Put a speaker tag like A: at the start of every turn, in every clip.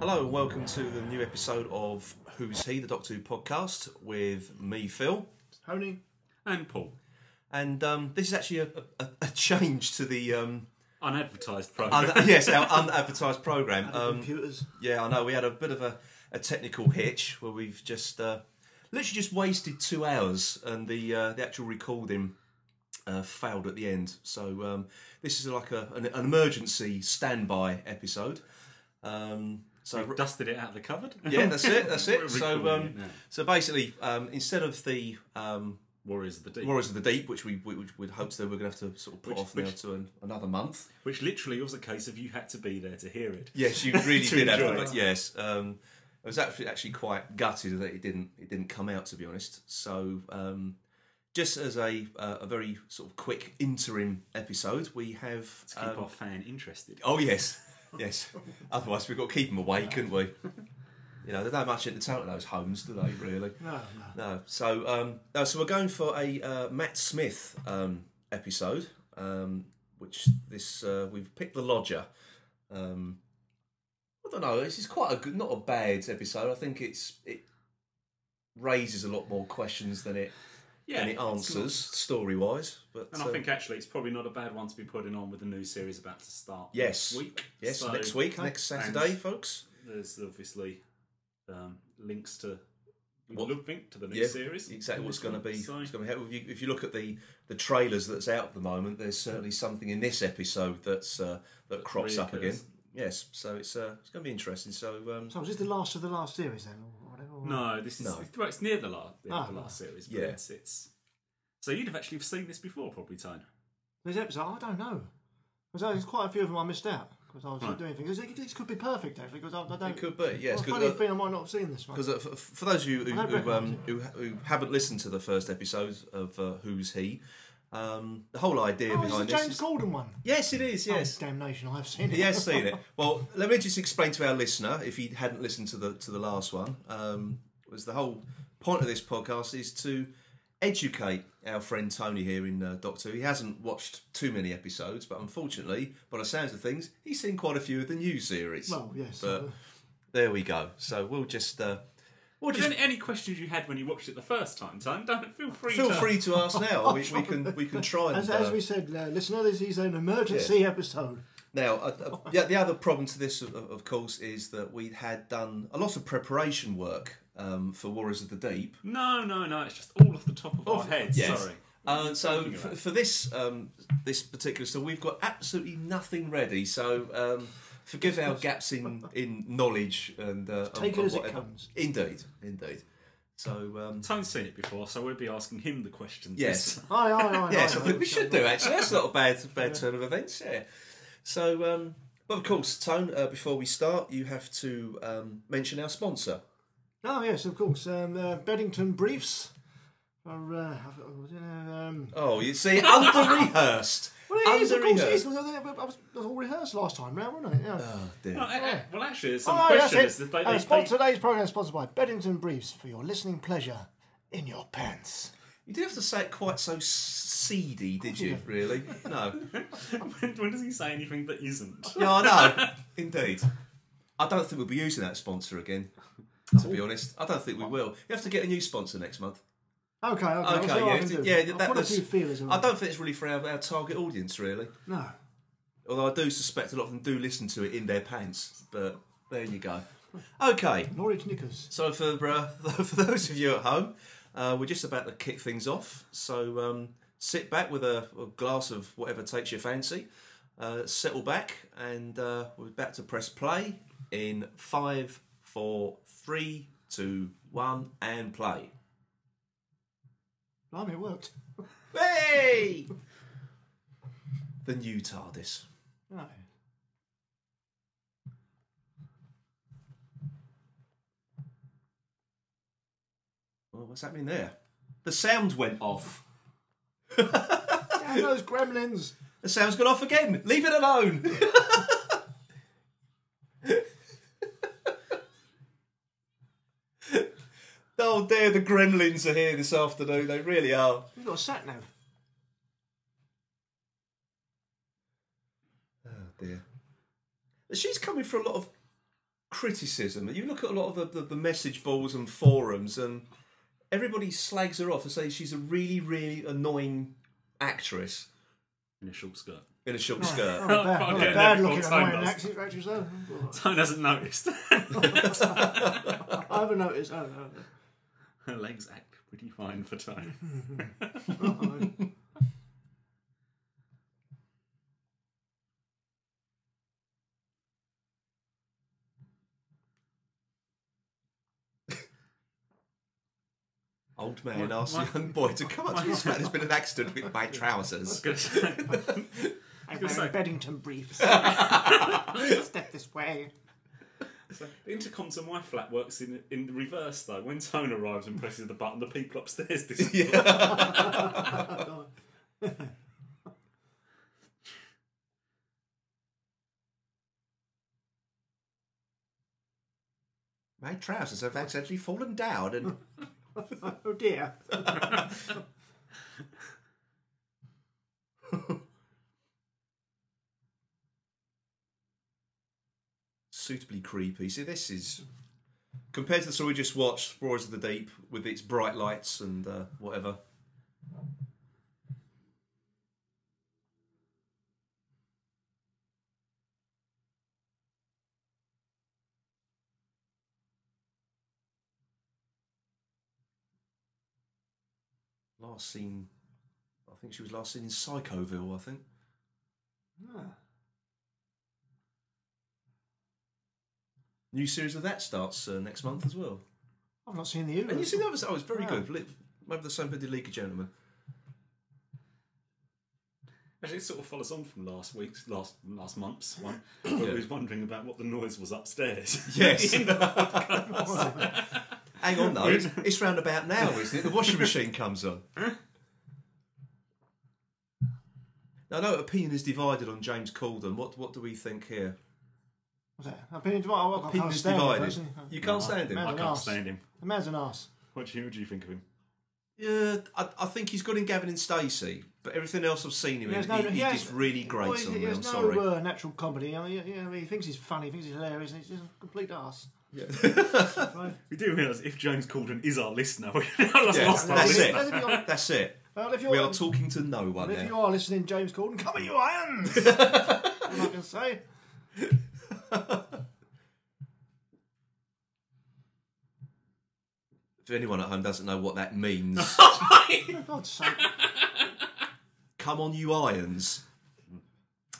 A: Hello and welcome to the new episode of Who's He, the Doctor Who podcast with me, Phil.
B: Tony.
C: and Paul.
A: And um, this is actually a, a, a change to the um,
C: Unadvertised program.
A: un- yes our unadvertised program. Um,
B: computers.
A: yeah, I know we had a bit of a, a technical hitch where we've just uh, literally just wasted two hours, and the uh, the actual recording uh, failed at the end. So um, this is like a, an, an emergency standby episode. Um, so
C: We've dusted it out of the cupboard.
A: yeah, that's it. That's it. So, um,
C: now.
A: so basically, um, instead of the um,
C: Warriors of the Deep.
A: Warriors of the Deep, which we we which we'd hoped that we're going to have to sort of put
C: Which-
A: off now
C: which-
A: to an, another month.
C: Which literally was a case of you had to be there to hear it.
A: Yes, you really did have to. But yes, um, I was actually actually quite gutted that it didn't it didn't come out to be honest. So. Um, just as a uh, a very sort of quick interim episode, we have
C: To keep
A: um,
C: our fan interested.
A: Oh yes, yes. Otherwise, we've got to keep them awake, couldn't we? You know, they don't much entertainment in those homes, do they? Really?
B: No, no.
A: No. So, um, no, so we're going for a uh, Matt Smith um, episode, um, which this uh, we've picked the Lodger. Um, I don't know. This is quite a good, not a bad episode. I think it's it raises a lot more questions than it
C: Yeah,
A: than it
C: it's
A: answers story wise. But
C: And I
A: um,
C: think actually it's probably not a bad one to be putting on with the new series about to start
A: yes,
C: next week.
A: yes,
C: So
A: next week, next Saturday, folks.
C: There's obviously um, links to
A: What-
C: look link to the new
A: Yeah,
C: series.
A: exactly what's going to be.
C: So-
A: going to happen. If you, if you look at the the trailers that's out at the moment, there's certainly something in this episode that's uh, that crops up again. Yes, so it's uh, it's going to be interesting. So um,
B: So is this the last of the last series then, or
C: No, this is
A: No.
C: well, it's near the last, the,
B: Ah,
C: the last series, but
A: Yeah.
C: it's, it's so you'd have actually seen this before, probably, Tone.
B: This episode, I don't know. There's quite a few of them I missed out because I was
C: Right.
B: doing things. This- This could be perfect actually because I, I don't.
A: it could be yes.
B: I've got a
A: Because
B: funny I might not have seen this one.
A: uh, for, for those of you who who, um, who, who haven't listened to the first episode of uh, Who's He, um, the whole idea
B: Oh, it's the
A: behind this.
B: James
A: Is,
B: Corden one.
A: yes, it is. Yes,
B: Oh, damnation! I have seen it.
A: He has seen it. Well, let me just explain to our listener, if he hadn't listened to the to the last one, um, was the whole point of this podcast is to educate our friend Tony here in uh, Doctor. He hasn't watched too many episodes, but unfortunately, by the sounds of things, he's seen quite a few of the new series.
B: Well, yes.
A: But
B: uh,
A: there we go. So we'll just uh, we'll just
C: any, any questions you had when you watched it the first time, Tone, don't feel free
A: feel
C: to
A: free to ask now. we, we can we can try and
B: as, as
A: uh,
B: we said, uh, listener, this is an emergency episode.
A: Now, uh, uh, yeah, the other problem to this, of, of course, is that we had done a lot of preparation work um, for Warriors of the Deep.
C: No, no, no. It's just all off the top of our heads.
A: yes.
C: Sorry.
A: Uh, so
C: Talking
A: for, for this um, this particular story, we've got absolutely nothing ready. So um, forgive our gaps in, in knowledge and uh,
B: Take
A: of-
B: it as
A: of
B: it comes.
A: Indeed, indeed. So um,
C: Tone's seen it before, so we'll be asking him the questions.
A: Yes.
B: Aye, aye, aye.
A: yes, I think we should do actually. That's not a bad bad turn of events. Yeah. So, um, but of course, Tone. Uh, before we start, you have to um, mention our sponsor.
B: Oh yes, of course. Um, uh, Beddington Briefs. Or, uh, um,
A: Oh, you see, under rehearsed.
B: Well, it is, of course, it is.
A: rehearsed.
B: I was, I was all rehearsed last time round, wasn't it? Yeah.
A: Oh dear.
C: No, a- a- well, actually, there's some
B: Oh, that's
C: questions.
B: it.
C: that They,
B: Uh,
C: they,
B: spon-
C: they-
B: today's program is sponsored by Beddington Briefs for your listening pleasure in your pants.
A: You didn't have to say it quite so seedy, did you? Really? No.
C: when, when does he say anything that isn't?
A: Yeah, I know. Indeed. I don't think we'll be using that sponsor again. To be honest, I don't think we will. You have to get a new sponsor next month.
B: Okay, okay.
A: Okay,
B: I
A: yeah,
B: can do.
A: yeah, that
B: put a few feelers
A: I don't think it's really for our, our target audience, really.
B: No.
A: Although I do suspect a lot of them do listen to it in their pants. But there you go. Okay,
B: Norwich Knickers.
A: so for uh, for those of you at home, uh, we're just about to kick things off. So um, sit back with a, a glass of whatever takes your fancy. Uh, settle back, and uh, we're about to press play in five, four, three, two, one, and play.
B: Blimey, it worked.
A: Hey! the new TARDIS.
B: No.
A: Oh, what's happening there? The sound went off.
B: Damn those gremlins.
A: The sound's gone off again. Leave it alone. oh dear, the gremlins are here this afternoon. They really are.
B: We've got a sat nav.
A: Oh dear. She's coming for a lot of criticism. You look at a lot of the, the, the message boards and forums, and everybody slags her off and says she's a really, really annoying actress
C: In a short skirt.
A: in a short oh, skirt.
B: Not a bad,
C: I'll
B: not
C: get
B: a
C: there
B: bad looking
C: time
B: annoying actress, actress though.
C: Time hasn't noticed.
B: I haven't noticed. Oh, no.
C: Her legs act pretty fine for time.
B: no.
A: Old man
C: My-
A: asks
C: my-
A: young boy to come up to his flat. There's been an accident with my trousers.
C: Gonna
B: I'm
C: gonna
B: wearing Beddington briefs. Step this way.
C: So, the intercom to my flat works in in reverse though. When Tone arrives and presses the button, the people upstairs disappear.
A: My trousers have accidentally fallen down and
B: Oh dear.
A: suitably creepy. See, this is compared to the story we just watched, Roars of the Deep, with its bright lights and uh, whatever. Last seen, I think she was last seen in Psychoville. I think.
B: Ah.
A: New series of that starts uh, next month as well.
B: I've not seen the Uber.
A: And you see the was oh, it's very
B: Wow.
A: good. Li- Maybe the same with the League of Gentlemen.
C: Actually, it sort of follows on from last week's, last last month's one, where we was wondering about what the noise was upstairs.
A: Yes.
C: At the end of the podcast.
A: Hang on though, it's, it's round about now, isn't it? The washing machine comes on. Now, I know opinion is divided on James Corden. What what do we think here?
B: What's that? Opinion divided. I
A: Opinion
B: can't stand him,
A: divided.
B: personally.
A: You can't stand him.
B: man.
C: I
B: an
C: can't
B: arse.
C: stand him.
B: The man's an ass.
C: What do you, what do you think of him?
A: Yeah, I, I think he's good in Gavin and Stacey, but everything else I've seen him in,
B: He has no-
A: he, he
B: he has-
A: just really
B: Well,
A: grates
B: he,
A: on
B: he
A: me.
B: has
A: I'm
B: no
A: sorry.
B: uh, natural comedy. I mean, you know, he thinks he's funny, he thinks he's hilarious, and he's just a complete ass.
A: Yeah.
B: Right?
C: We do realise if James Corden is our listener, we now lost,
A: Yeah,
C: lost our
A: that's
C: listener.
A: it.
B: Let's.
A: That's it.
B: Well, if you're,
A: We are talking to no one
B: well, if
A: now.
B: you are listening, James Corden, come on, you irons! I'm not going to say.
A: If anyone at home doesn't know what that means,
B: For God's sake.
A: come on, you irons.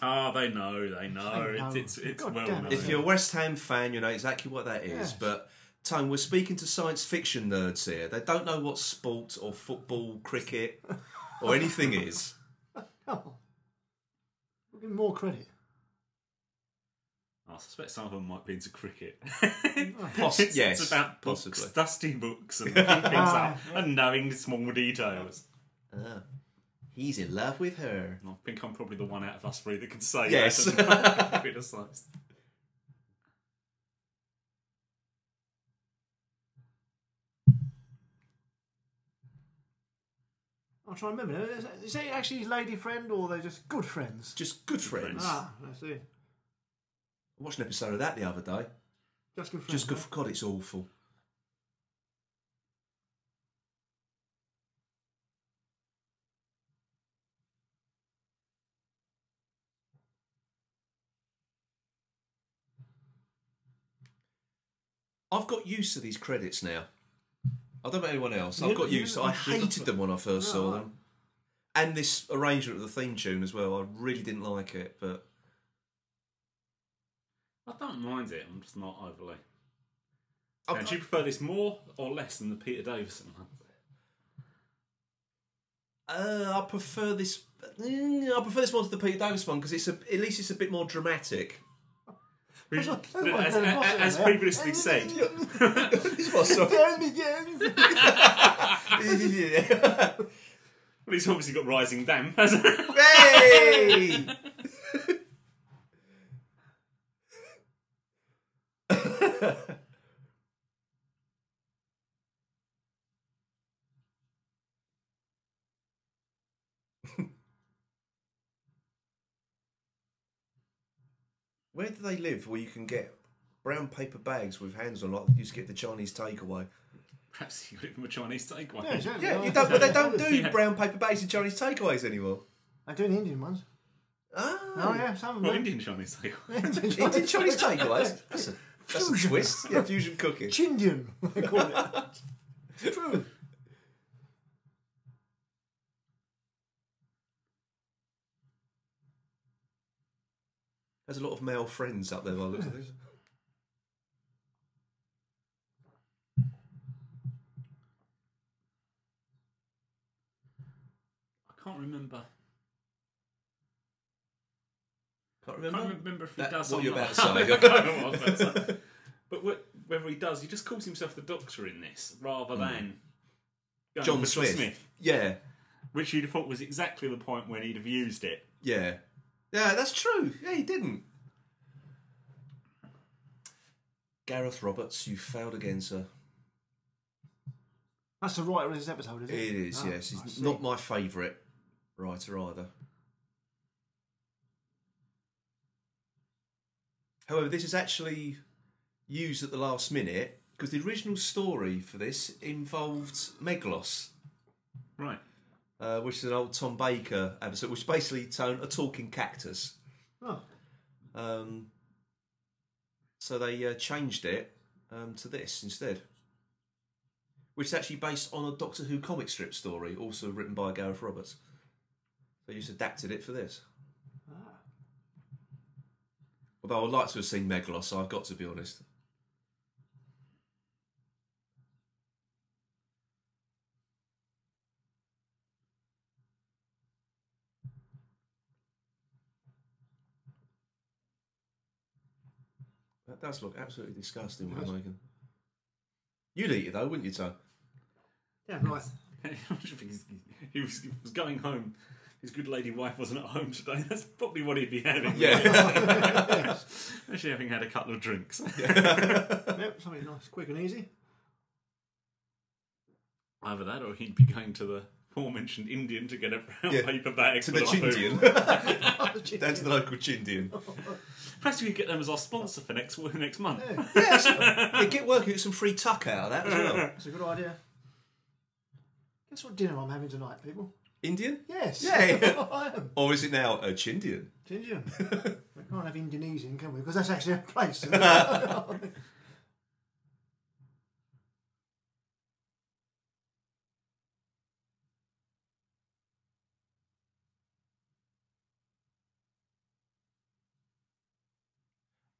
C: Ah, they know, they know.
B: They know.
C: It's it's, it's
B: God
C: well
B: damn
C: known.
B: it.
A: If you're a West Ham fan, you know exactly what that is.
B: Yes.
A: But Tone, we're speaking to science fiction nerds here. They don't know what sport or football, cricket, or anything is.
B: Oh. We'll give him more credit.
C: I suspect some of them might be into cricket.
A: Poss-
C: it's,
A: yes,
C: it's about books,
A: possibly.
C: dusty books, and picking things
B: Ah,
C: up and knowing small details.
A: Ah, he's in love with her.
C: I think I'm probably the one out of us three that can say
A: Yes.
C: that. and criticise.
B: I'm trying to remember. Is, is it actually his lady friend, or are they just good friends?
A: Just good friends.
B: Ah, I see.
A: I watched an episode of that the other day.
B: Just good.
A: Just good.
B: huh?
A: God, it's awful. I've got used to these credits now. I don't know about anyone else. I've got used to. I hated them when I first saw them, and this arrangement of the theme tune as well. I really didn't like it, but
C: I don't mind it. I'm just not overly.
A: I've,
C: And do you prefer this more or less than the Peter Davison one?
A: Uh, I prefer this. mm, I prefer this one to the Peter Davis one because it's a, at least it's a bit more dramatic.
C: As, as,
B: that's what I'm
C: as previously said,
A: It's what, sorry.
B: Tell me, James.
C: well, he's obviously got rising damp. hasn't he?
A: hey! Where do they live where you can get brown paper bags with hands on, like you used to get the Chinese takeaway.
C: Perhaps you got it from a Chinese takeaway.
B: Yeah, exactly.
A: Yeah,
B: Oh,
A: you don't, but they don't do
C: Yeah.
A: brown paper bags in Chinese takeaways anymore.
B: I do in Indian ones.
A: Ah,
B: Oh yeah, some of
C: Not
B: them.
C: Indian Chinese takeaway.
A: Indian Chinese takeaways. That's a, that's a
B: Fusion.
A: twist. Yeah, fusion cooking.
B: Chindian, they call it. True.
A: There's a lot of male friends up there by the looks of this.
C: I can't remember.
A: Can't
C: I
A: remember.
C: can't remember if he
A: That-
C: does
A: what
C: or
A: you're
C: not.
A: about to say.
C: I can't remember what I was about to say. But wh- whether he does, he just calls himself the Doctor in this rather hmm. than going
A: John
C: for
A: Smith. Yeah,
C: which you'd have thought was exactly the point when he'd have used it.
A: yeah, yeah. That's true. Yeah, he didn't. Gareth Roberts, you failed again, sir.
B: That's the writer of this episode, is it?
A: It is,
B: Ah,
A: yes.
B: I
A: He's
B: see.
A: not my favourite writer either. However, this is actually used at the last minute because the original story for this involved Meglos,
C: Right.
A: Uh, which is an old Tom Baker episode, which basically tone, a talking cactus.
B: Oh,
A: Um, so they uh, changed it um, to this instead, which is actually based on a Doctor Who comic strip story, also written by Gareth Roberts. They just adapted it for this.
B: ah.
A: Although I'd like to have seen Meglos, so I've got to be honest. That does look absolutely disgusting what they're. You'd eat it though, wouldn't you, Tom?
B: yeah, right.
C: I think he's- he was, he was going home. His good lady wife wasn't at home today. That's probably what he'd be having.
A: Yeah.
C: Actually, having had a couple of drinks.
B: Yep, something nice, quick and easy.
C: Either that, or he'd be going to the aforementioned Indian to get a brown
A: Yeah.
C: paper bag
A: to
C: full
A: the
C: of.
A: Chindian. Down to the local Chindian.
C: Perhaps we could get them as our sponsor for next next month.
B: Yeah,
A: Yes. yeah, get working with some free tuck out of that as well.
B: that's a good idea. Guess what dinner I'm having tonight, people?
A: Indian?
B: Yes.
A: Yeah.
B: I am.
A: Or is it now a Chindian?
B: Indian. we can't have Indonesian, can we? Because that's actually a place.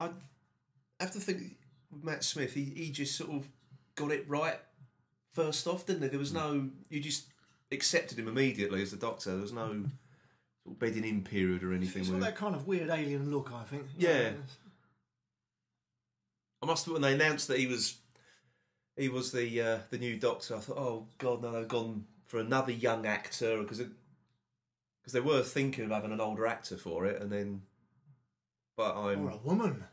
A: I have to think with Matt Smith, he, he just sort of got it right first off, didn't he? There was no, you just accepted him immediately as the doctor. There was no sort of bedding in period or anything.
B: It's got that kind of weird alien look, I think.
A: Yeah. I must have when they announced that he was he was the uh, the new Doctor. I thought, oh God, no, they've gone for another young actor because because they were thinking of having an older actor for it, and then but I'm
B: Or a woman.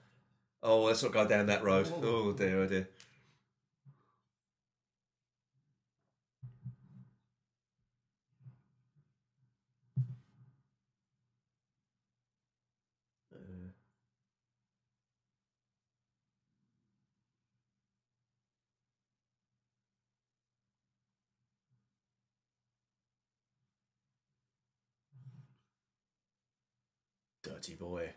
A: oh let's not go down that road.
B: Oh.
A: Oh dear, oh dear. Uh, Dirty boy.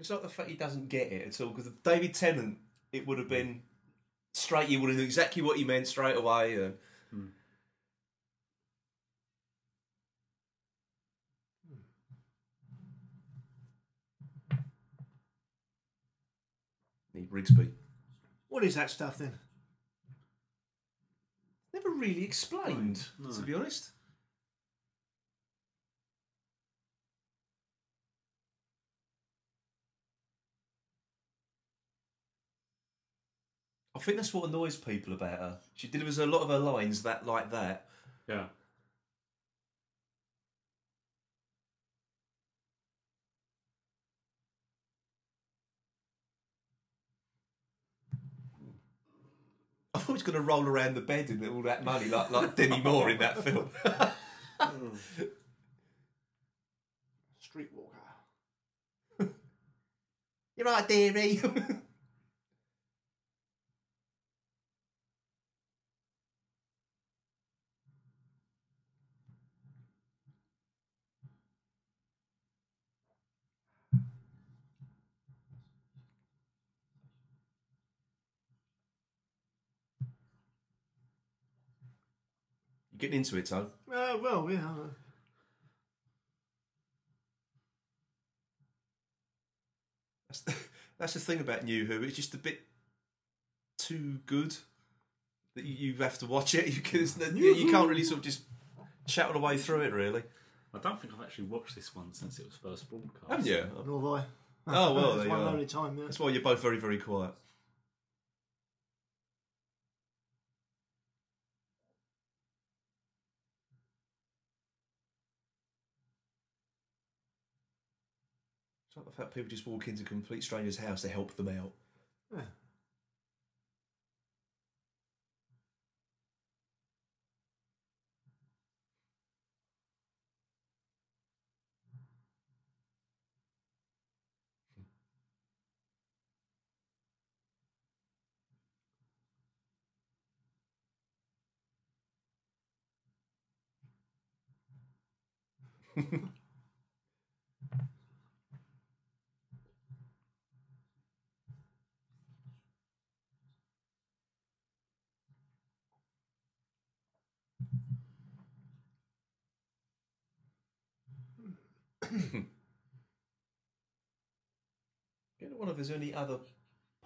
A: It's not the fact he doesn't get it at all because David Tennant, it would have hmm. been straight. You would have knew exactly what he meant straight away. And hmm. Need Rigsby.
B: What is that stuff then?
A: Never really explained, to be honest. I think that's what annoys people about her. She delivers a lot of her lines that like that.
C: Yeah.
A: I thought he was going to roll around the bed in all that money, like like Demi Moore in that film.
B: Streetwalker.
A: You're right, dearie. Getting into it, Tone.
B: Uh, well, yeah. uh,
A: That's the, that's the thing about New Who. It's just a bit too good that you, you have to watch it. You, can, you, you can't really sort of just chat all the way through it, really.
C: I don't think I've actually watched this one since it was first broadcast.
A: Haven't you?
B: Nor have I.
A: Oh, well, there
B: it's
A: you
B: one
A: are.
B: lonely time. Yeah.
A: That's why you're both very, very quiet. It's like the fact people just walk into a complete stranger's house to help them out.
B: Yeah.
A: Don't wonder if there's any other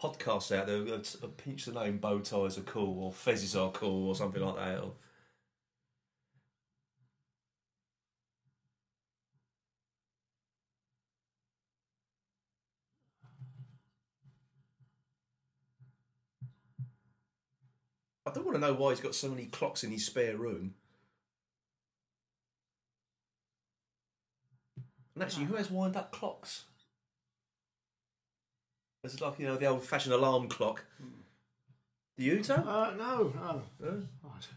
A: podcasts out there that uh, pinch the name bow ties are cool or fezzes are cool or something like that. Or... I don't want to know why he's got so many clocks in his spare room. And actually, who has wind up clocks? It's like, you know, the old fashioned alarm clock. Do you, Tom?
B: Uh, no, no. Right.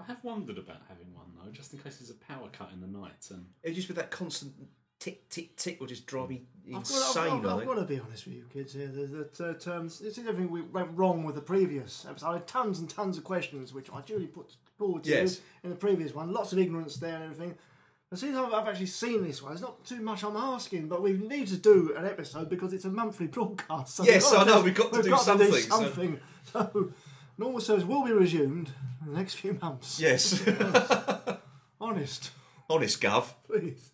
C: I have wondered about having one though, just in case there's a power cut in the night. And
A: It just with that constant tick, tick, tick will just drive me
B: I've got,
A: insane,
B: I've,
A: I
B: I've, I've
A: think.
B: got to be honest with you, kids. Here, that, that uh, terms, this is everything we went wrong with the previous episode. I had tons and tons of questions, which I duly put forward to
A: Yes.
B: you in the previous one. Lots of ignorance there and everything. But since I've, I've actually seen this one, it's not too much I'm asking, but we need to do an episode because it's a monthly broadcast. So
A: Yes, I know, we've got to
B: we've
A: do
B: got
A: something, so-
B: something. So, normal service will be resumed in the next few months.
A: Yes.
B: Honest,
A: Honest, Gov.
B: please.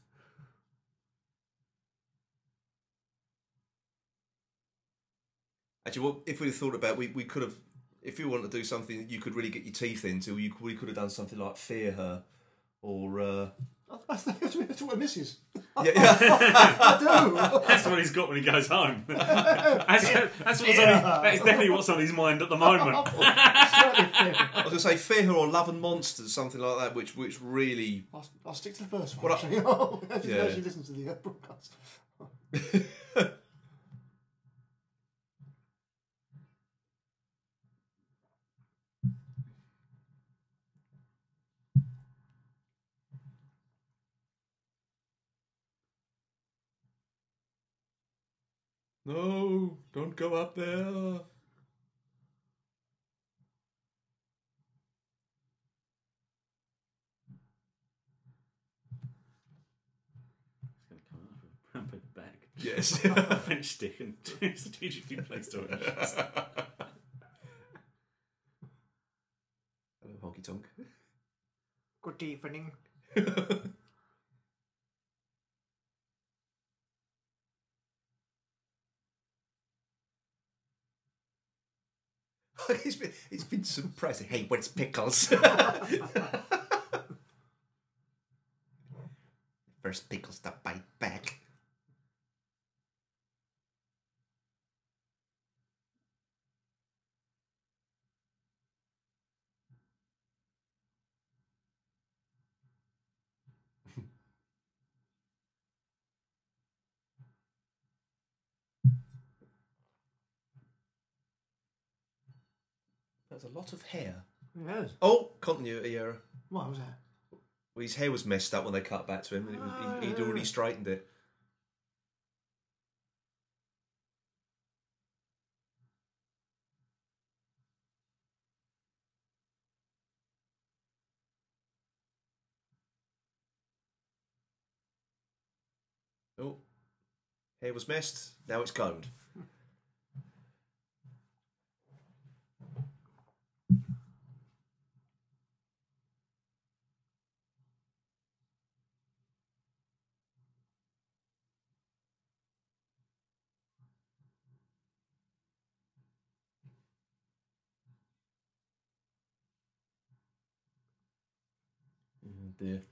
A: Actually, well, if we'd have thought about we, we could have, if you want to do something that you could really get your teeth into, you, we could have done something like Fear Her or. Uh,
B: That's, that's, that's what I misses.
A: yeah, yeah.
B: I do.
C: that's what he's got when he goes home. that's, that's what's on his, that is definitely what's on his mind at the moment.
A: I was going to say Fear Her or Love and Monsters, something like that, which which really.
B: I'll, I'll stick to the first one.
A: Well,
B: actually. I'll just
A: Yeah.
B: actually listen to the uh, broadcast.
A: No, don't go up there.
C: He's going to come out with a brown bag.
A: Yes.
C: a French stick and two strategically placed oranges.
A: Hello, honky tonk.
B: Good evening.
A: he's been he's been surprising. Hey, where's pickles? First pickles to bite back. That's a lot of hair.
B: Yes.
A: Oh, continuity error.
B: What was that?
A: Well, his hair was messed up when they cut back to him, and it was, he, ah, he'd already straightened it. Oh, hair was messed. Now it's combed. Dear.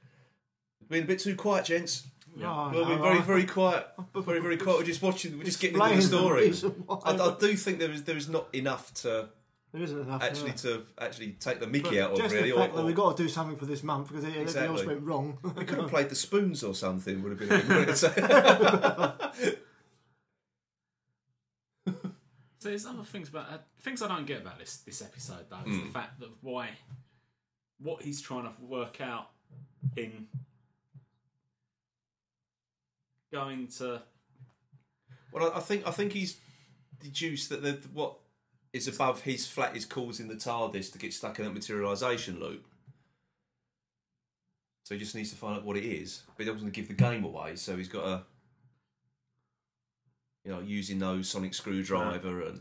A: Been a bit too quiet, gents.
B: Oh,
A: Well, we're
B: no,
A: very,
B: I-
A: very quiet. Very, very quiet. We're just watching. We're just getting into the
B: Explain the
A: story. I, I do think there is there is not enough to
B: There isn't enough.
A: actually
B: yeah.
A: to actually take the Mickey
B: But
A: out of
B: just
A: really.
B: the
A: Or,
B: fact that we've got to do something for this month because everything else went wrong.
A: we could have played the spoons or something. Would have been. wouldn't? So-
C: So there's other things about uh, things I don't get about this this episode though. Is the fact that why what he's trying to work out in going to
A: well, I, think I think he's deduced that the, what is above his flat is causing the TARDIS to get stuck in that materialisation loop. So he just needs to find out what it is, but he doesn't want to give the game away. So he's got to, you know, using those sonic screwdriver and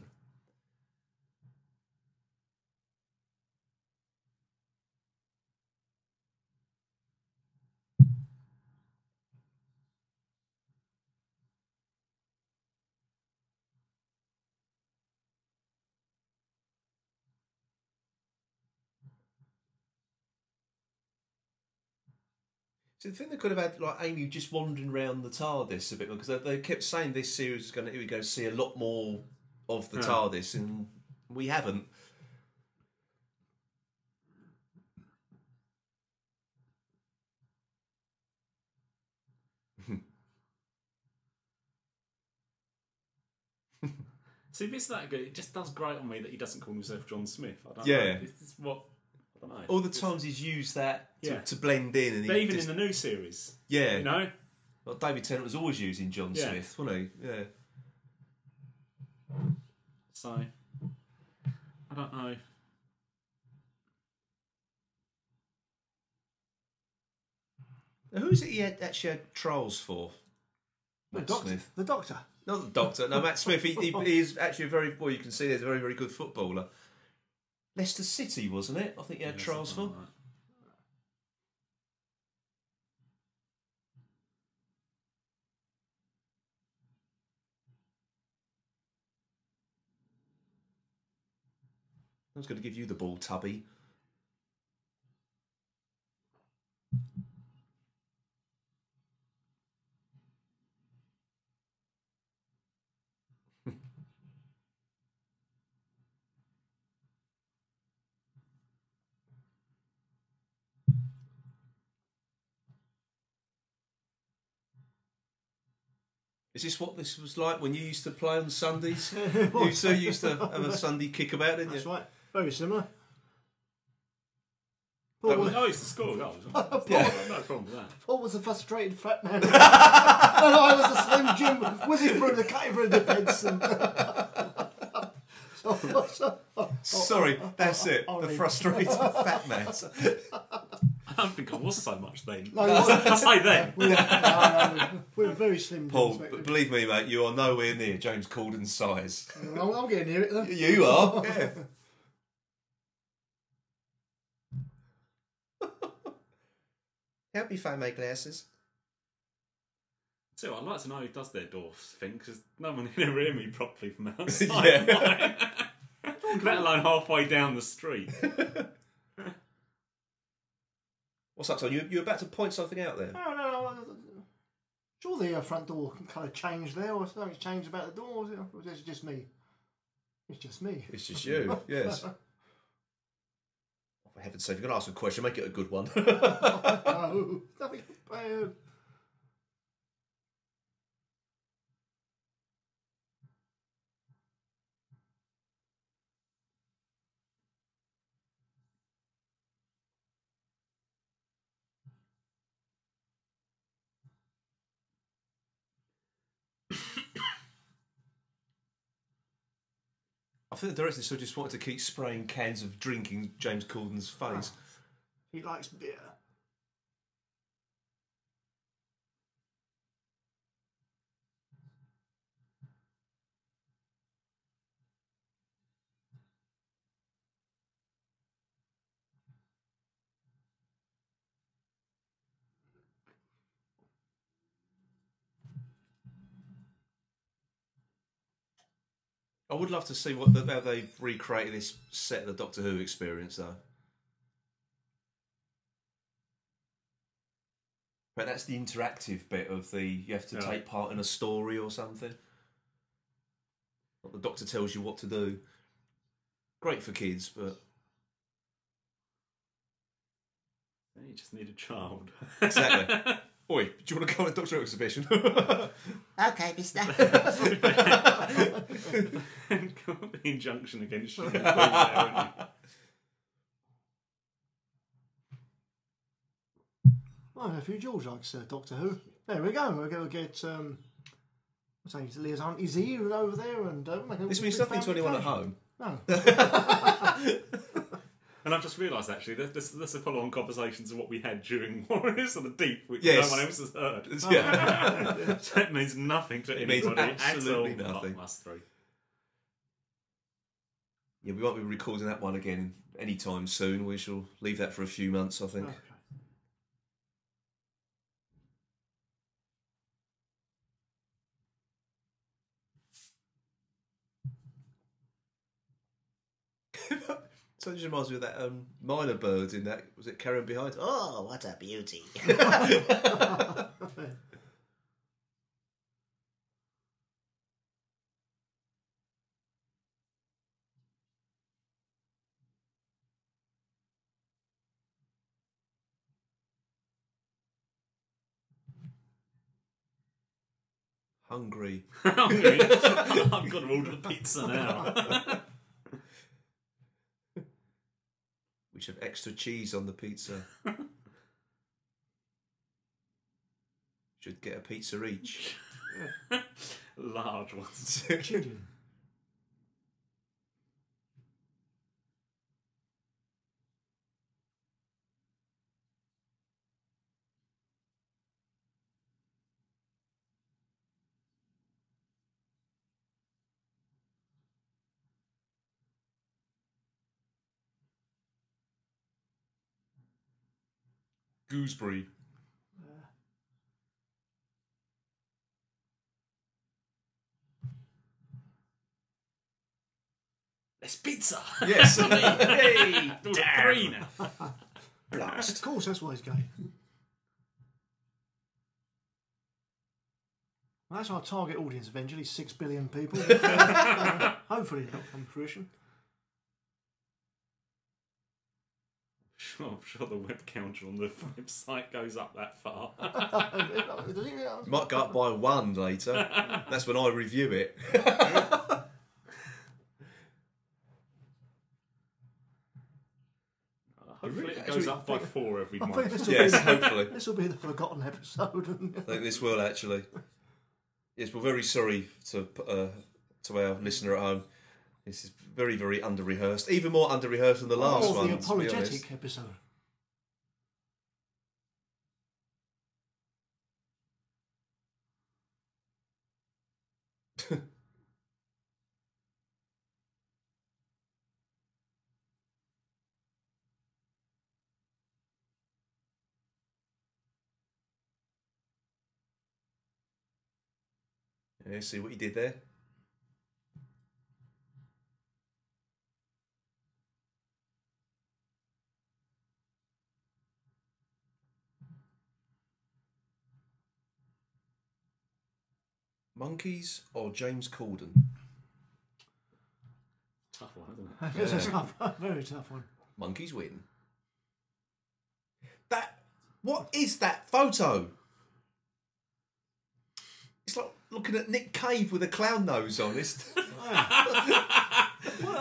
A: So the thing they could have had like Amy just wandering around the TARDIS a bit because they, they kept saying this series is going to we're going to see a lot more of the
C: Yeah.
A: TARDIS and we haven't.
C: see if it's that good. It just does great on me that he doesn't call himself John Smith. I don't
A: Yeah.
C: know. It's, it's what I.
A: All the times he's used that to,
C: Yeah.
A: to blend in, and
C: But even
A: just-
C: in the new series,
A: yeah,
C: you know,
A: well, David Tennant was always using John
C: Yeah.
A: Smith, wasn't he? Yeah.
C: so I don't know.
A: Who's it he had, actually had trials for?
B: the,
A: Matt
B: doctor,
A: Smith.
B: the doctor.
A: Not the doctor. No, Matt Smith. He, he, he is actually a very well. You can see he's a very very good footballer. Leicester City, wasn't it? I think he had
C: Yeah,
A: trials for.
C: like.
A: I was going to give you the ball, Tubby. Is this what this was like when you used to play on Sundays? you so used to have a Sunday kickabout, didn't you?
B: That's
A: you?
B: right. Very similar.
A: That
B: Paul,
A: was-
C: Oh, he's the score goals.
A: Yeah.
C: No problem with that.
B: Paul was a frustrated fat man. and I was a slim Jim whizzing through the cutting defence. And... so, so,
A: Sorry, that's it. the frustrated fat man.
C: I don't think I was so much then.
B: no, it wasn't.
C: I say then.
B: We're, no, no, we were very slim.
A: Paul,
B: Jims,
A: b- believe me, mate, you are nowhere near James Corden's size.
B: I'm, I'm getting near it though.
A: You are. Yeah. Help me find my glasses.
C: So I'd like to know who does their dwarfs thing because no one can ever hear me properly from outside.
A: Yeah.
C: Let alone halfway down the street.
A: What's up, son? You, you're about to point something out there.
B: No, no, no. Sure, the uh, front door can kind of changed there, or something's changed about the door. Or is it- or is it just me? It's just me.
A: It's just you, yes. Oh, for heaven's sake, if you're going to ask a question, make it a good one.
B: no, nothing bad.
A: I think the director still just wanted to keep spraying cans of drink in James Corden's face.
B: He likes beer.
A: I would love to see what the, how they recreated this set of the Doctor Who experience, though. But that's the interactive bit of the you have to
C: Yeah.
A: take part in a story or something. Like the Doctor tells you what to do. Great for kids, but
C: You just need a child.
A: exactly. Oi, do you want to go on a Doctor Who exhibition?
D: Okay, mister.
C: Got the injunction against you. there, haven't you?
B: My nephew George likes uh, Doctor Who. There we go. We're going to get. Um, I'm saying Liz Auntie's here over there, and uh,
A: this means nothing to anyone at home.
B: No.
C: And I've just realised actually that this, this are follow-on conversations of what we had during Warriors of the Deep, which
A: Yes.
C: no one else has heard.
A: yeah.
C: so it means nothing to
A: means
C: anybody
A: absolutely
C: at all.
A: nothing.
C: Us three.
A: yeah, we won't be recording that one again anytime soon. We shall leave that for a few months, I think. Ah.
B: Okay.
A: So it just reminds me of that um, mynah bird in that was it Karen behind? Oh,
D: what a beauty.
A: hungry.
C: I've got to order pizza now.
A: Should have extra cheese on the pizza. should get a pizza each.
C: Large ones.
A: Gooseberry.
C: There's pizza.
A: Yes.
C: hey, three now.
B: Of course, that's why he's gay. Well, that's our target audience eventually, six billion people. Hopefully, that'll come to fruition.
C: Sure, I'm sure the web counter on the website goes up that far.
B: Does
A: Might go up by one later. That's when I review it.
C: Hopefully, it goes up by four every
B: I think
C: month.
B: this will,
A: yes,
B: be,
A: hopefully.
B: this will be the forgotten episode.
A: I think this will actually. Yes, we're very sorry to uh, to our listener at home. This is very, very under rehearsed. Even more under rehearsed than the last
B: or
A: one.
B: the
A: to be
B: apologetic episode.
A: Yeah, see what you did there. Monkeys or James Corden?
C: Tough one, isn't it?
B: It's a tough, very tough one.
A: Monkeys win. That what is that photo? It's like looking at Nick Cave with a clown nose on. It's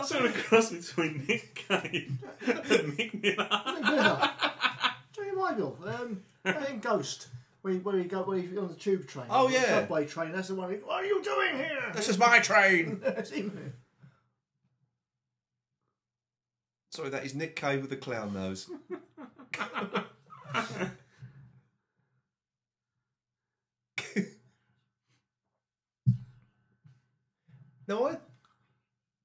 C: Sort of cross between Nick Cave and Mick Miller.
B: Yeah. Do you mind of um, in Ghost? Where he, where he go where he on the tube train?
A: Oh, yeah.
B: subway train. That's the one. He, what are you doing here?
A: this is my train. Sorry, that is Nick Cave with the clown nose. now, I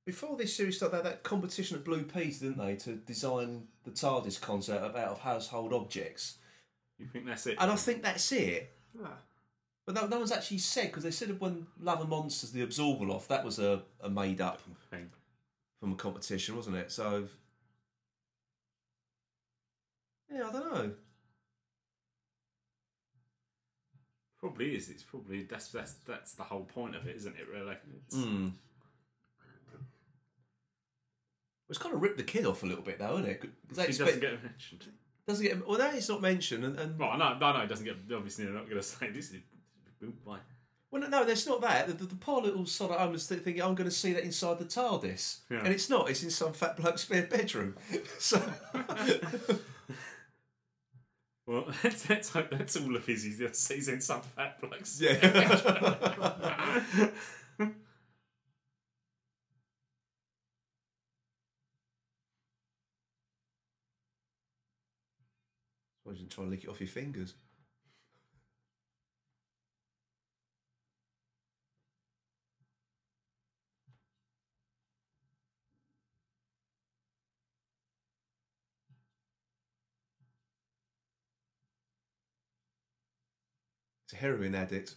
A: before this series started, they had that competition at Blue Peter, didn't they, to design the TARDIS console out of household objects?
C: You think that's it?
A: And I think that's it.
B: Ah,
A: But no, no one's actually said because they said of when Love and Monsters, the Abzorbaloff, that was a, a made up
C: thing.
A: from a competition, wasn't it? So, yeah, I don't know.
C: Probably is. It's probably that's that's that's the whole point of it, isn't it? Really. It's,
A: Mm. It's kind of ripped the kid off a little bit, though, isn't it? 'Cause they
C: She
A: expect-
C: doesn't get mentioned.
A: Doesn't get well. That is not mentioned, and, and
C: Well, no, no, no, it doesn't get. Obviously, they're not going to say this is. Why?
A: well, no, no, there's not that. The, the, the poor little sod at home is thinking, "I'm going to see that inside the TARDIS,"
C: Yeah.
A: and it's not. It's in some fat bloke's spare bedroom. so,
C: Well, let's, let's hope that's all of his. He's, he's in some fat place.
A: yeah. Suppose you can try and lick it off your fingers. It's a heroin addict.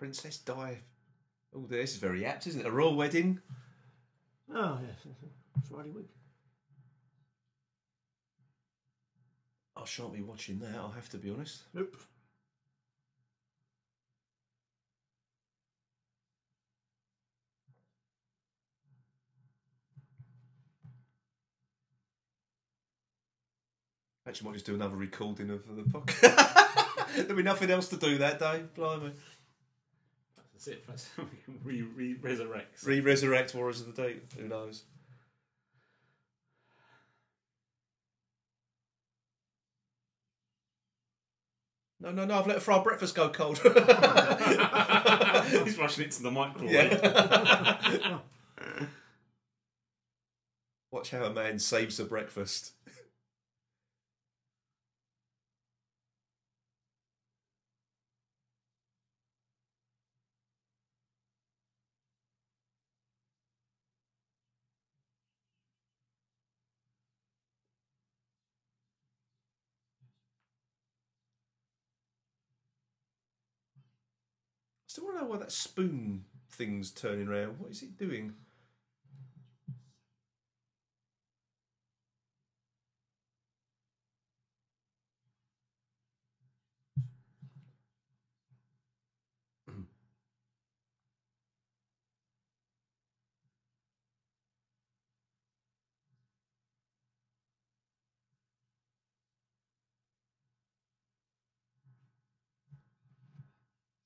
A: Princess Di. Oh, this is very apt, isn't it? A royal wedding.
B: oh yes, it's Friday week.
A: I shan't be watching that. I'll have to be honest.
B: Nope.
A: Actually, might just do another recording of the podcast. There'll be nothing else to do that day. Blimey.
C: That's it. That's, we can re, re resurrect.
A: Re resurrect Warriors of the Deep. Who knows? No, no, no, I've let fried breakfast go cold.
C: He's rushing it to the microwave.
A: yeah. Watch how a man saves a breakfast. Still want to know why that spoon thing's turning around. What is it doing?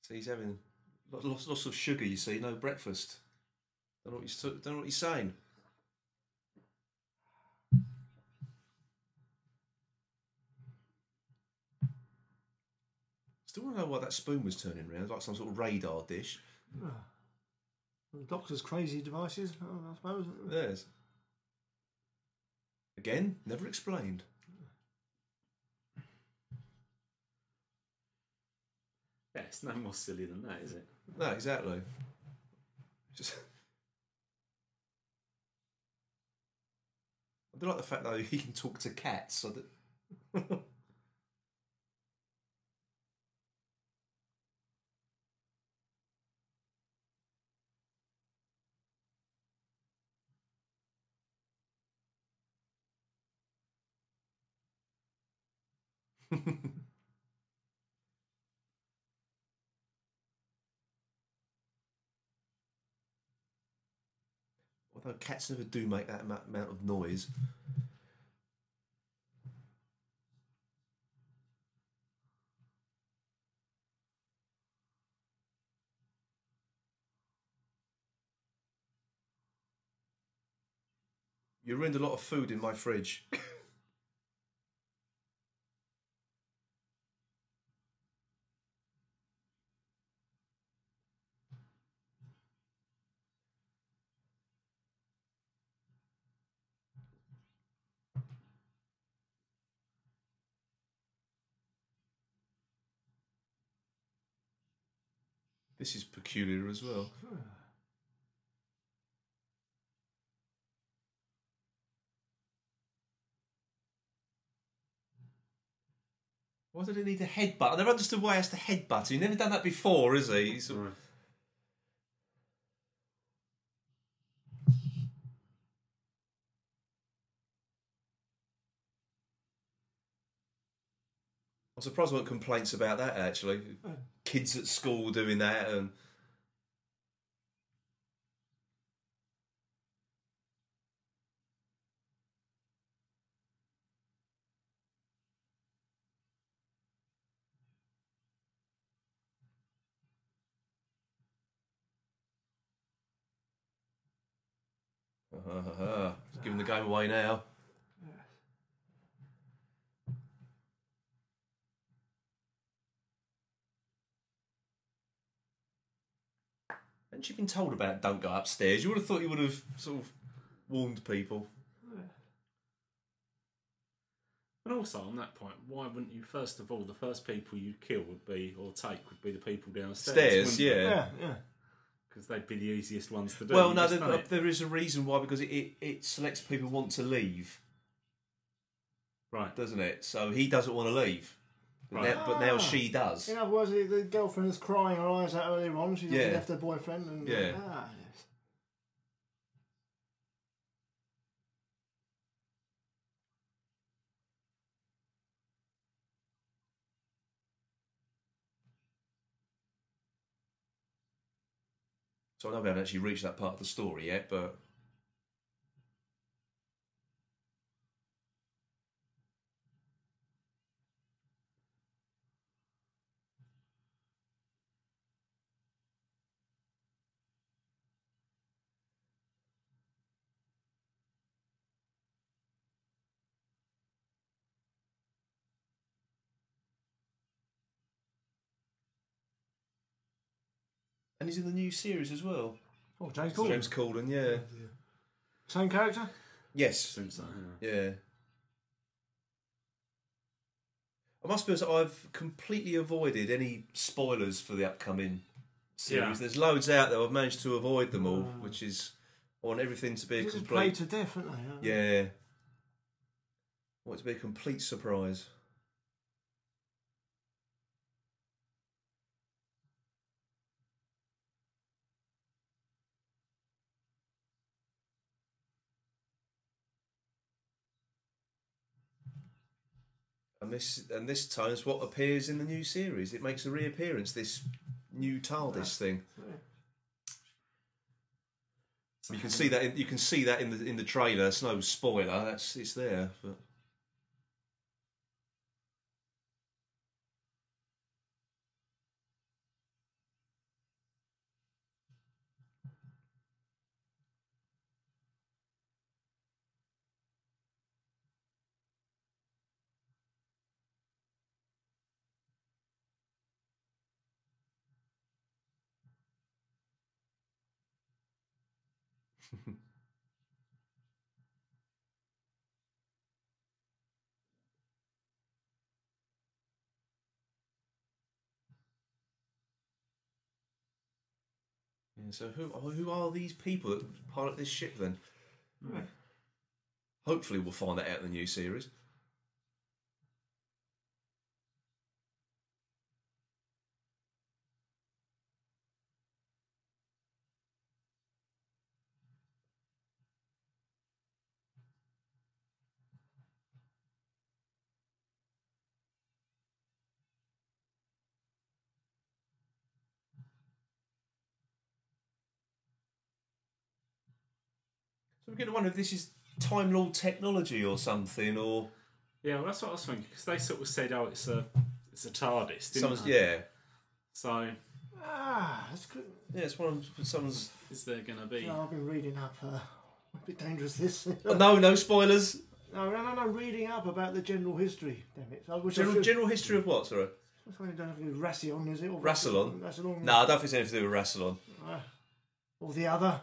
A: So he's having lots, lots of sugar. You see, no breakfast. Don't know what he's don't know what he's saying. Still want to know why that spoon was turning around, like some sort of radar dish.
B: The doctor's crazy devices, I suppose.
A: There's. Again, never explained.
C: Yeah, it's no more silly than that, is it?
A: No, exactly. Just. I do like the fact though he can talk to cats. So that... Although cats never do make that amount of noise. You ruined a lot of food in my fridge. This is peculiar as well. Why did he need a headbutt? I never understood why he has to headbutt. He's never done that before, is he? He's sort surprised there weren't complaints about that actually. Oh. Kids at school doing that and giving the game away now. Hadn't you been told about don't go upstairs? You would have thought you would have sort of warned people.
C: And also on that point, why wouldn't you first of all the first people you'd kill would be or take would be the people downstairs?
A: Stairs, yeah.
B: Yeah, yeah.
C: because they'd be the easiest ones to do.
A: Well,
C: You
A: no, there,
C: uh,
A: there is a reason why because it, it, it selects people who want to leave,
C: right.
A: doesn't it? So he doesn't want to leave, but,
C: Right.
A: now, but now
B: Ah.
A: she does.
B: In other words, the, the girlfriend is crying her eyes out earlier on. She's
A: Yeah.
B: left her boyfriend. And,
A: Yeah.
B: Ah, yes.
A: So I know we haven't actually reached that part of the story yet, but and he's in the new series as well.
B: Oh, James Corden.
A: James Corden, yeah.
B: Oh, Same character?
A: Yes,
C: Seems so, yeah.
A: Yeah. I must be honest, I've completely avoided any spoilers for the upcoming series.
C: Yeah.
A: There's loads out there. I've managed to avoid them all, mm. which is I want everything to be a
B: This is
A: complete.
B: played to death, aren't they?
A: Yeah. I want it to be a complete surprise. And this and this time is what appears in the new series. It makes a reappearance. This new TARDIS thing. You can see that. In, you can see that in the in the trailer. It's no spoiler. That's it's there. But yeah, so who who are these people that pilot this ship then? Hopefully, we'll find that out in the new series. I'm going to wonder if this is Time Lord technology or something, or
C: Yeah, well, that's what I was thinking because they sort of said, "Oh, it's a it's a TARDIS," didn't
A: someone's
C: they?
A: yeah,
C: So
B: Ah, that's good.
A: yeah. It's one of someone's.
C: is there going to be?
B: Yeah, I've been reading up uh, A bit dangerous this.
A: Oh, no, no spoilers.
B: No, no, no, no. Reading up about the general history. Damn it. I wish
A: General,
B: should-
A: general history of what, sorry?
B: Something don't have to do with Rassilon, is it? Or
A: Rassilon?
B: Rassilon.
A: No, I don't think it's anything to do with Rassilon.
B: Or the other.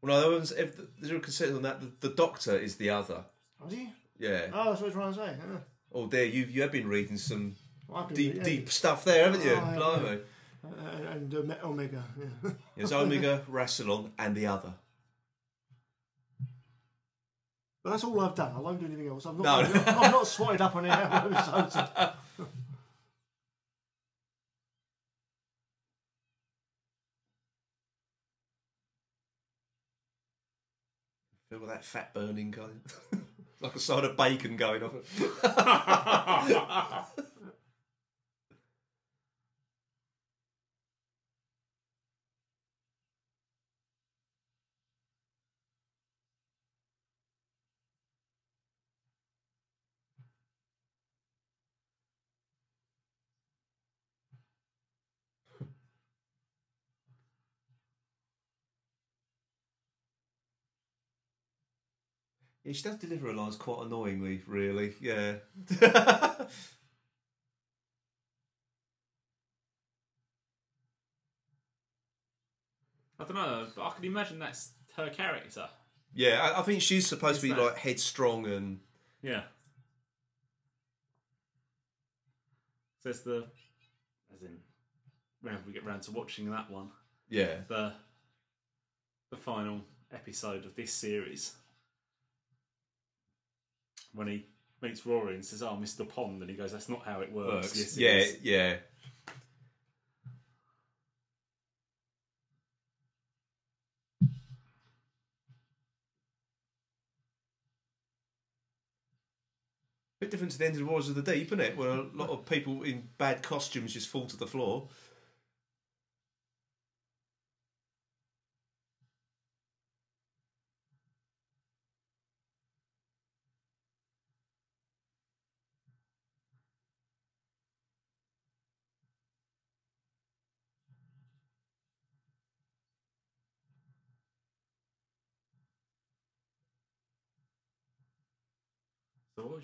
A: Well, no, there was, if there's a consider on that, the, the Doctor is the other.
B: Was he?
A: Yeah.
B: Oh, that's what I was trying to say. Yeah.
A: Oh dear, you you have been reading some
B: Well,
A: deep
B: yeah.
A: deep stuff there, haven't you?
B: Oh,
A: Blimey.
B: Uh, and uh, Omega. Yeah.
A: There's Omega, Rassilon, and the other.
B: But that's all I've done. I won't do anything else. I've
A: No.
B: not, I've not swatted up on any episodes.
A: Feel that fat burning going, like a side of bacon going off. Yeah, she does deliver her lines quite annoyingly, really. Yeah.
C: I don't know, but I can imagine that's her character.
A: yeah, I, I think she's supposed to be
C: that-
A: like headstrong and
C: Yeah. Says the, as in, whenever we get round to watching that one,
A: yeah.
C: the the final episode of this series, when he meets Rory and says, "Oh, Mr. Pond," and he goes, "That's not how it works."
A: Works.
C: Yes, it
A: yeah,
C: is."
A: yeah. Bit different to the end of the Warriors of the Deep, isn't it? Where a lot of people in bad costumes just fall to the floor.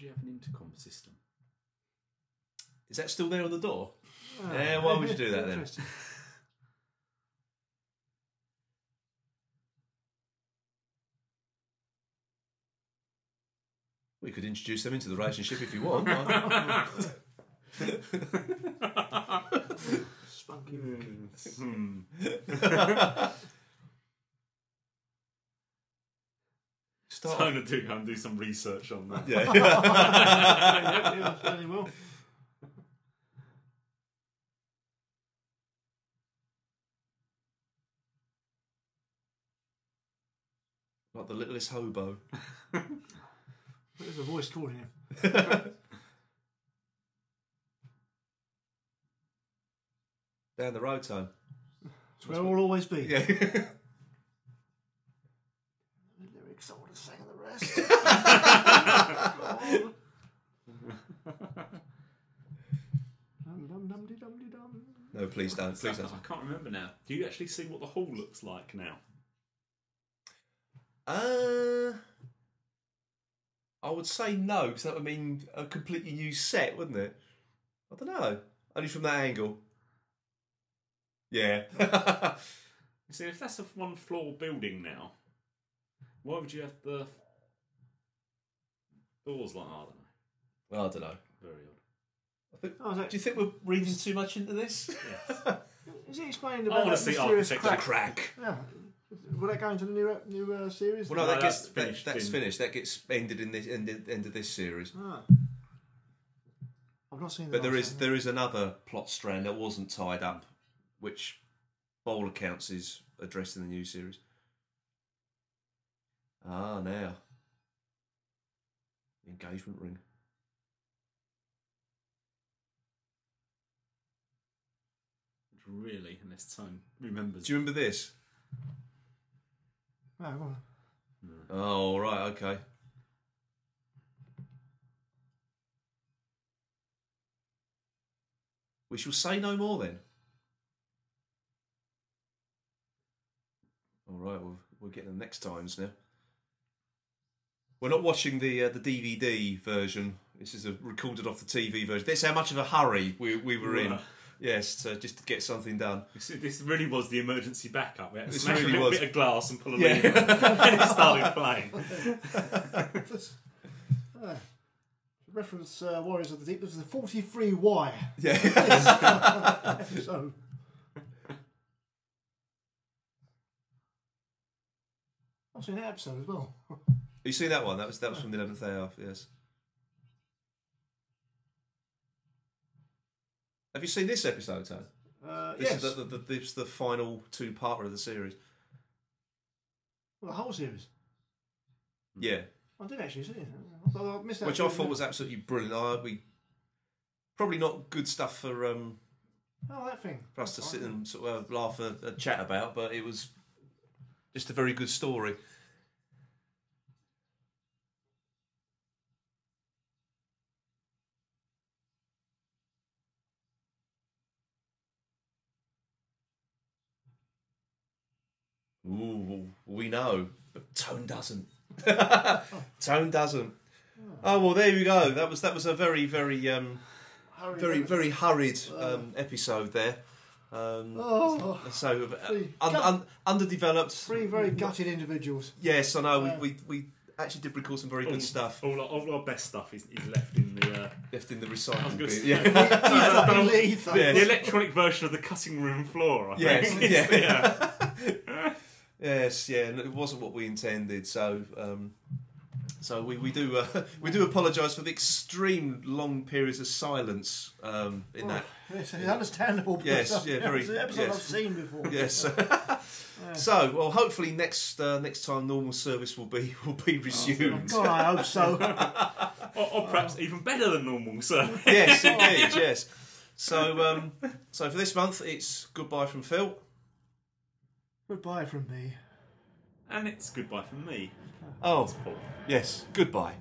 C: You have an intercom system?
A: Is that still there on the door? Yeah, why would you do that then? We could introduce them into the relationship if you want.
B: Spunky.
C: Hmm.
A: Start.
C: Time to do go and do some research on that.
A: Yeah.
B: yeah, yeah, certainly will.
A: like the littlest hobo.
B: There's a voice calling him.
A: Down the road, Tone.
B: It's where we'll always be.
A: Yeah.
B: The lyrics, I would have sang the rest. Dum, dum, dum, de, dum, de,
A: no, please don't. Please
C: I
A: don't.
C: I can't remember now. Do you actually see what the hall looks like now?
A: Uh, I would say no, because that would mean a completely new set, wouldn't it? I don't know. Only from that angle. Yeah.
C: You see, if that's a one floor building now, why would you have the doors like I don't know.
A: well, I don't know.
C: Very odd.
A: I think,
B: Oh, is, that,
A: do you think we're reading too much into this?
B: is it explained
C: I
B: about
C: wanna
B: that
C: see
B: mysterious
C: architecture.
B: crack?
A: Crack.
B: Yeah. Will that go into the new ep- new uh, series?
A: Well, no,
C: No,
A: that gets
C: that's
A: that-
C: finished
A: that's
C: in-
A: finished. That gets ended in this end, end of this series.
B: Ah. I've not seen. The
A: But there
B: last
A: is
B: one.
A: there is another plot strand that wasn't tied up, which, by all accounts, is addressed in the new series. Ah, now engagement ring.
C: Really, in this time remembers.
A: Do you remember this?
B: Oh, well,
A: Oh, right, okay. We shall say no more then. All right, well, we're getting the next times now. We're not watching the uh, the DVD version. This is a recorded off the TV version. This is how much of a hurry we, we were in. Yes, to, just to get something done.
C: This, this really was the emergency backup. We had to
A: This
C: smash
A: really
C: a little
A: was.
C: bit of glass and pull a
A: Yeah.
C: lever, and it started playing.
B: Reference uh, Warriors of the Deep. This is the 43Y
A: Yeah.
B: episode. I've seen that episode as well.
A: You seen that one? That was that was from the eleventh hour. Yes. Have you seen this episode?
B: Uh,
A: This
B: yes,
A: is the, the, the, this is the final two parter of the series.
B: well, the whole series.
A: Yeah,
B: I did actually see it. I I missed out.
A: which I thought was absolutely brilliant. I, we probably not good stuff for um,
B: Oh, that thing.
A: for us to sit and sort of laugh and, and chat about, but it was just a very good story. Ooh, we know, but Tone doesn't. Tone doesn't. Oh well, there you go. That was that was a very very um,
B: Hurry,
A: very
B: hurry.
A: very hurried um, episode there. Um,
B: Oh,
A: so uh,
B: Three
A: un, un, underdeveloped.
B: three very gutted individuals.
A: Yes, I know.
B: Yeah.
A: We, we we actually did record some very good stuff
C: All, our- all our best stuff is, is left in the uh,
A: left in the
C: I was
A: recycle
C: gonna
A: bin. Yeah.
B: Ether,
C: Yeah.
B: ether.
A: Yeah.
C: the electronic version of the cutting room floor. I
A: Yes,
C: think.
A: yeah. Yes, yeah. and It wasn't what we intended. So. Um, so we, we do uh, we do apologise for the extreme long periods of silence um, in that.
B: It's, it's understandable.
A: Yes,
B: because,
A: yeah, very-
B: It's an episode
A: yes.
B: I've seen before.
A: Yes. so well, hopefully next uh, next time normal service will be will be resumed.
B: God, I hope so.
C: or, or perhaps even better than normal. So
A: yes, indeed, yes. So, um, so for this month, it's goodbye from Phil.
B: Goodbye from me.
C: and it's goodbye from me,
A: Oh,
C: Paul.
A: yes, goodbye.